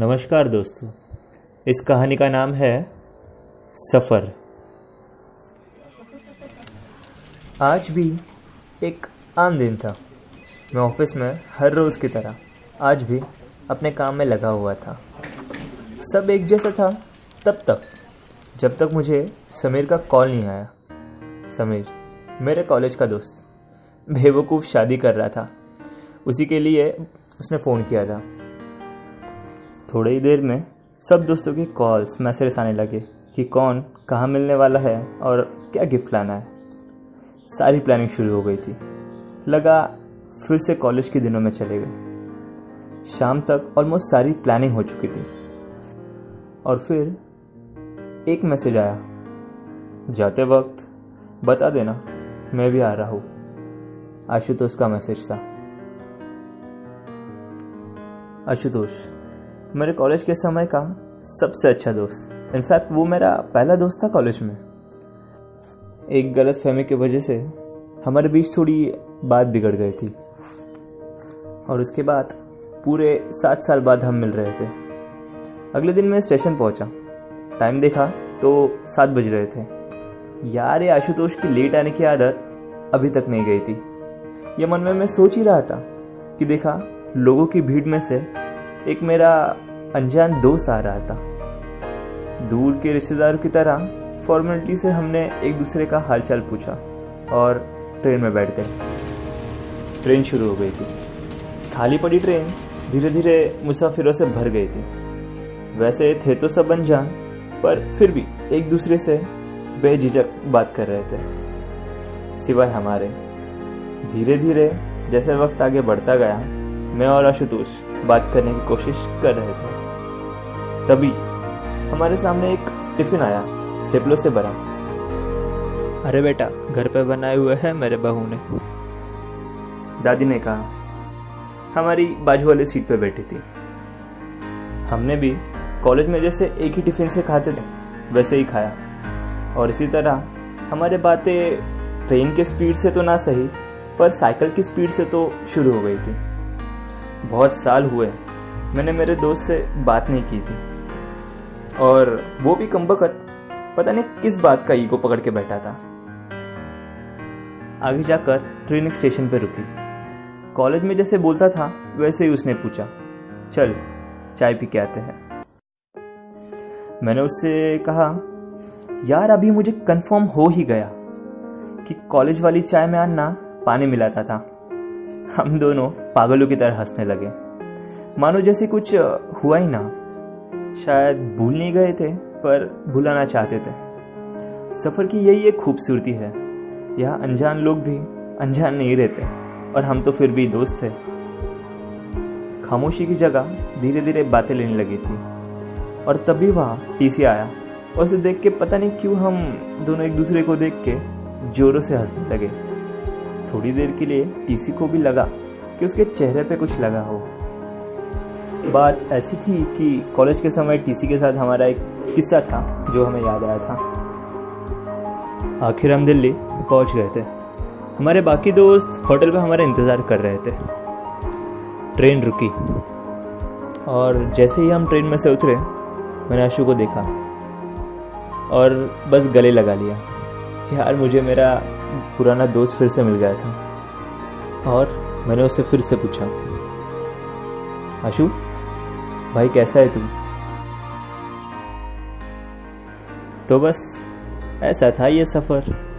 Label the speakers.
Speaker 1: नमस्कार दोस्तों, इस कहानी का नाम है सफ़र। आज भी एक आम दिन था। मैं ऑफ़िस में हर रोज़ की तरह आज भी अपने काम में लगा हुआ था। सब एक जैसा था तब तक, जब तक मुझे समीर का कॉल नहीं आया। समीर, मेरे कॉलेज का दोस्त, बेवकूफ़ शादी कर रहा था। उसी के लिए उसने फ़ोन किया था। थोड़ी ही देर में सब दोस्तों के कॉल्स मैसेज आने लगे कि कौन कहाँ मिलने वाला है और क्या गिफ्ट लाना है। सारी प्लानिंग शुरू हो गई थी। लगा फिर से कॉलेज के दिनों में चले गए। शाम तक ऑलमोस्ट सारी प्लानिंग हो चुकी थी। और फिर एक मैसेज आया। जाते वक्त बता देना, मैं भी आ रहा हूँ। आशुतोष का मैसेज था। आशुतोष। मेरे कॉलेज के समय का सबसे अच्छा दोस्त। इनफैक्ट वो मेरा पहला दोस्त था कॉलेज में। एक गलत फहमी की वजह से हमारे बीच थोड़ी बात बिगड़ गई थी। और उसके बाद पूरे सात साल बाद हम मिल रहे थे। अगले दिन मैं स्टेशन पहुँचा। टाइम देखा तो सात बज रहे थे। यार, ये आशुतोष की लेट आने की आदत अभी तक नहीं गई थी। ये मन में मैं सोच ही रहा था कि देखा, लोगों की भीड़ में से एक मेरा अनजान दोस्त आ रहा था। दूर के रिश्तेदारों की तरह फॉर्मेलिटी से हमने एक दूसरे का हालचाल पूछा और ट्रेन में बैठ गए। ट्रेन शुरू हो गई थी। खाली पड़ी ट्रेन धीरे धीरे मुसाफिरों से भर गई थी। वैसे थे तो सब अनजान, पर फिर भी एक दूसरे से बेझिझक बात कर रहे थे। सिवाय हमारे। धीरे धीरे जैसे वक्त आगे बढ़ता गया मैं और आशुतोष बात करने की कोशिश कर रहे थे। तभी हमारे सामने एक टिफ़िन आया थेपलों से भरा। अरे बेटा घर पे बनाए हुए है मेरे बहू ने। दादी ने कहा हमारी बाजू वाली सीट पे बैठी थी। हमने भी कॉलेज में जैसे एक ही टिफ़िन से खाते थे वैसे ही खाया। और इसी तरह हमारे बातें ट्रेन के स्पीड से तो ना सही पर साइकिल की स्पीड से तो शुरू हो गई थी। बहुत साल हुए मैंने मेरे दोस्त से बात नहीं की थी। और वो भी कम वक्त पता नहीं किस बात का ईगो पकड़ के बैठा था। आगे जाकर ट्रेन स्टेशन पर रुकी। कॉलेज में जैसे बोलता था, वैसे ही उसने पूछा, चल, चाय पी के आते हैं। मैंने उससे कहा, यार, अभी मुझे कंफर्म हो ही गया कि कॉलेज वाली चाय में आना पानी मिलाता था। हम दोनों पागलों की तरह हंसने लगे। मानो जैसे कुछ हुआ ही ना। शायद भूल नहीं गए थे, पर भुलाना चाहते थे। सफ़र की यही एक खूबसूरती है। यहाँ अनजान लोग भी अनजान नहीं रहते, और हम तो फिर भी दोस्त थे। खामोशी की जगह धीरे धीरे बातें लेने लगी थी, और तभी वहाँ टीसी आया, और उसे देख के पता नहीं क्यों हम दोनों एक दूसरे को देख के जोरों से हंसने लगे। थोड़ी देर के लिए टीसी को भी लगा कि उसके चेहरे पे कुछ लगा हो। बात ऐसी थी कि कॉलेज के समय टीसी के साथ हमारा एक किस्सा था, जो हमें याद आया था। आखिर हम दिल्ली पहुँच गए थे। हमारे बाकी दोस्त होटल पे हमारा इंतज़ार कर रहे थे। ट्रेन रुकी। और जैसे ही हम ट्रेन में से उतरे, मैंने आशु को देखा और बस गले लगा लिया। यार, मुझे मेरा पुराना दोस्त फिर से मिल गया था। और मैंने उससे फिर से पूछा, आशु, भाई कैसा है तू? तो बस ऐसा था ये सफ़र।